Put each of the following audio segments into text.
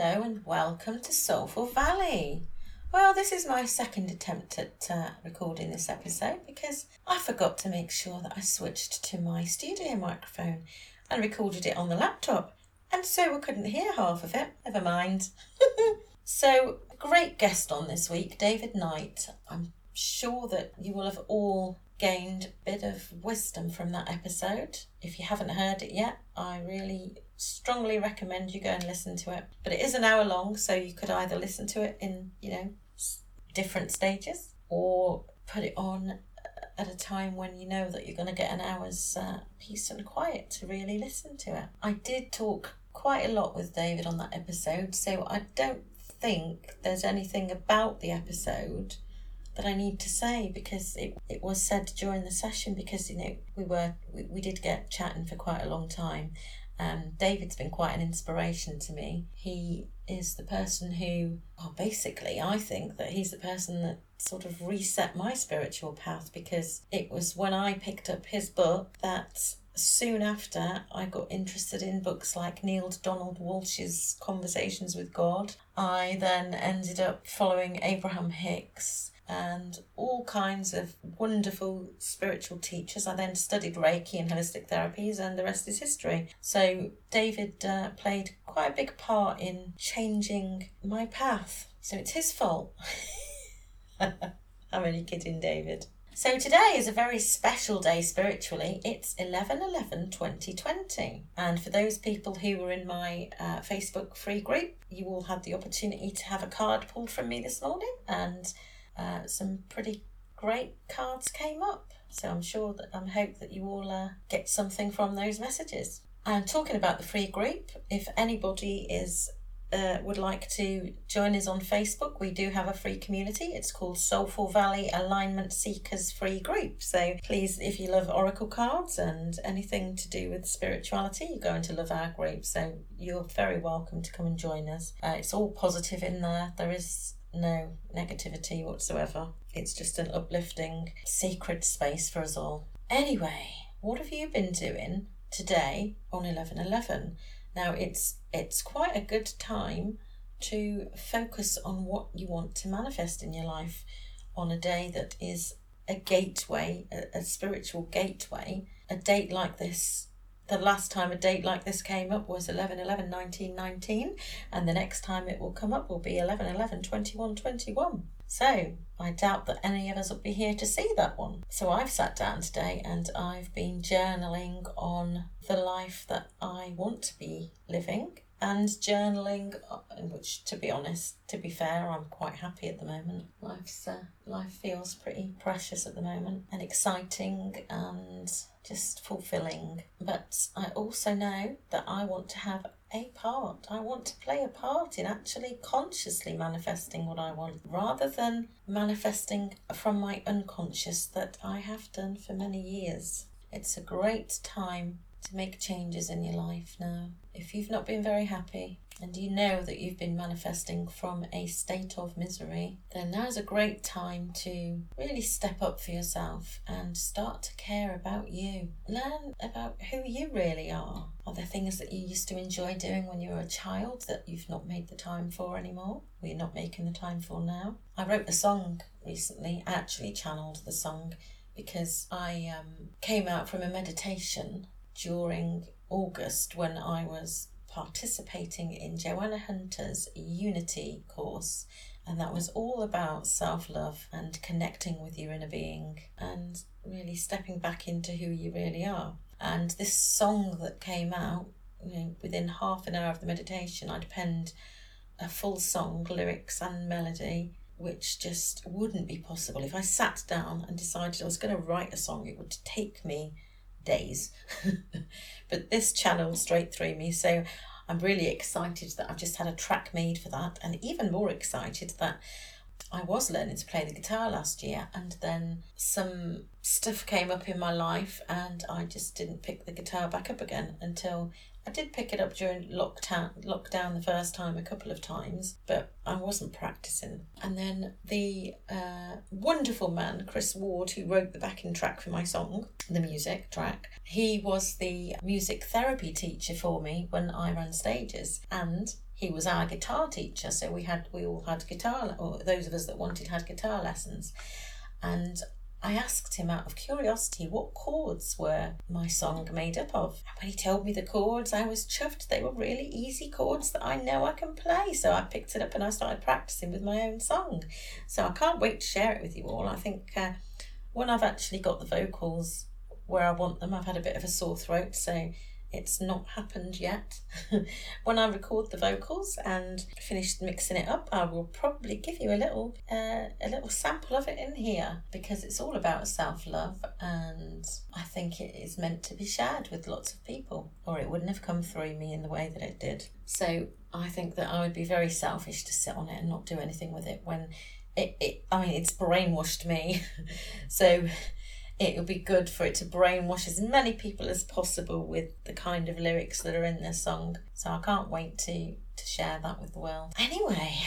Hello and welcome to Soulful Valley. Well, this is my second attempt at uh, recording this episode because I forgot to make sure that I switched to my studio microphone and recorded it on the laptop, and so I couldn't hear half of it. Never mind. so, great guest on this week, David Knight. I'm sure that you will have all gained a bit of wisdom from that episode. If you haven't heard it yet, I really strongly recommend you go and listen to it. But it is an hour long, so you could either listen to it in, you know, different stages or put it on at a time when you know that you're going to get an hour's uh, peace and quiet to really listen to it. I did talk quite a lot with David on that episode, so I don't think there's anything about the episode that I need to say because it, it was said during the session because you know we were we, we did get chatting for quite a long time um, David's been quite an inspiration to me. He is the person who, well, basically, I think that he's the person that sort of reset my spiritual path because it was when I picked up his book that soon after I got interested in books like Neale Donald Walsch's Conversations with God. I then ended up following Abraham Hicks and all kinds of wonderful spiritual teachers. I then studied Reiki and holistic therapies, and the rest is history. So, David uh, played quite a big part in changing my path. So, it's his fault. I'm only kidding, David. So today is a very special day spiritually. It's 11 11 2020. And for those people who were in my uh, Facebook free group, you all had the opportunity to have a card pulled from me this morning. And uh, some pretty great cards came up. So I'm sure that I'm hope that you all uh, get something from those messages. And talking about the free group, if anybody is uh, would like to join us on Facebook, we do have a free community. It's called Soulful Valley Alignment Seekers Free Group. So please, if you love oracle cards and anything to do with spirituality, you're going to love our group. So you're very welcome to come and join us. Uh, it's all positive in there. There is no negativity whatsoever. It's just an uplifting, sacred space for us all. Anyway, what have you been doing today on 1111? Now it's it's quite a good time to focus on what you want to manifest in your life on a day that is a gateway, a, a spiritual gateway. A date like this the last time a date like this came up was 11 11 1919 and the next time it will come up will be 11 11 21 21 so i doubt that any of us will be here to see that one. So i've sat down today and i've been journaling on the life that i want to be living and journaling uh, which to be honest to be fair i'm quite happy at the moment. Life's uh, life feels pretty precious at the moment and exciting and just fulfilling. But i also know that i want to have a part. I want to play a part in actually consciously manifesting what i want rather than manifesting from my unconscious that i have done for many years. It's a great time to make changes in your life now. If you've not been very happy and you know that you've been manifesting from a state of misery, then now's a great time to really step up for yourself and start to care about you. Learn about who you really are. Are there things that you used to enjoy doing when you were a child that you've not made the time for anymore? Or you're not making the time for now? I wrote a song recently, I actually channeled the song because I um, came out from a meditation during August when I was participating in Joanna Hunter's Unity course. And that was all about self love and connecting with your inner being and really stepping back into who you really are. And this song that came out, you know, within half an hour of the meditation, I'd penned a full song, lyrics and melody, which just wouldn't be possible. If I sat down and decided I was going to write a song, it would take me days. but this channel straight through me. So I'm really excited that I've just had a track made for that, and even more excited that I was learning to play the guitar last year, and then some stuff came up in my life, and I just didn't pick the guitar back up again until I did pick it up during lockdown, lockdown the first time a couple of times, but I wasn't practicing. And then the uh, wonderful man, Chris Ward, who wrote the backing track for my song, the music track, he was the music therapy teacher for me when I ran stages. And he was our guitar teacher, so we had we all had guitar, or those of us that wanted had guitar lessons. And I asked him out of curiosity what chords were my song made up of. And when he told me the chords, I was chuffed. They were really easy chords that I know I can play. So I picked it up and I started practicing with my own song. So I can't wait to share it with you all. I think uh, when I've actually got the vocals where I want them, I've had a bit of a sore throat. So it's not happened yet. when I record the vocals and finish mixing it up, I will probably give you a little uh, a little sample of it in here because it's all about self love and I think it is meant to be shared with lots of people, or it wouldn't have come through me in the way that it did. So I think that I would be very selfish to sit on it and not do anything with it when it, it I mean it's brainwashed me. so it would be good for it to brainwash as many people as possible with the kind of lyrics that are in this song. So I can't wait to to share that with the world. Anyway,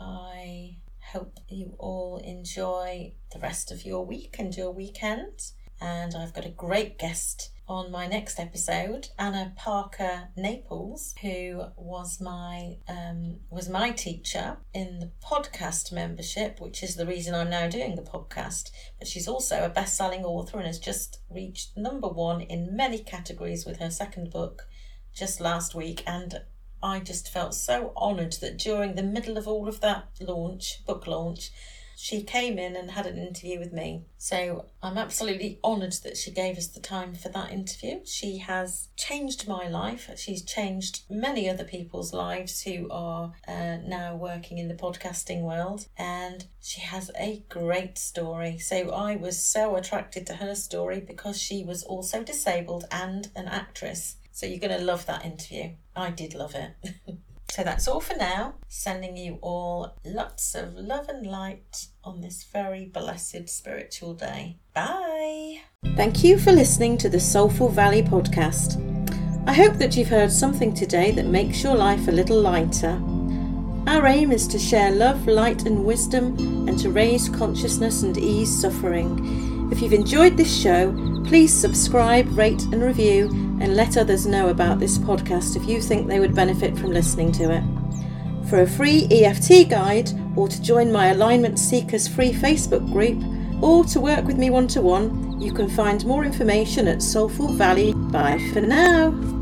I hope you all enjoy the rest of your week and your weekend. And I've got a great guest on my next episode, Anna Parker Naples, who was my um, was my teacher in the podcast membership, which is the reason I'm now doing the podcast. But she's also a best-selling author and has just reached number one in many categories with her second book just last week. And I just felt so honoured that during the middle of all of that launch, book launch, she came in and had an interview with me. So I'm absolutely honoured that she gave us the time for that interview. She has changed my life. She's changed many other people's lives who are uh, now working in the podcasting world. And she has a great story. So I was so attracted to her story because she was also disabled and an actress. So you're going to love that interview. I did love it. So that's all for now. Sending you all lots of love and light on this very blessed spiritual day. Bye. Thank you for listening to the Soulful Valley podcast. I hope that you've heard something today that makes your life a little lighter. Our aim is to share love, light, and wisdom and to raise consciousness and ease suffering. If you've enjoyed this show, please subscribe, rate, and review, and let others know about this podcast if you think they would benefit from listening to it. For a free EFT guide, or to join my Alignment Seekers free Facebook group, or to work with me one to one, you can find more information at Soulful Valley. Bye for now.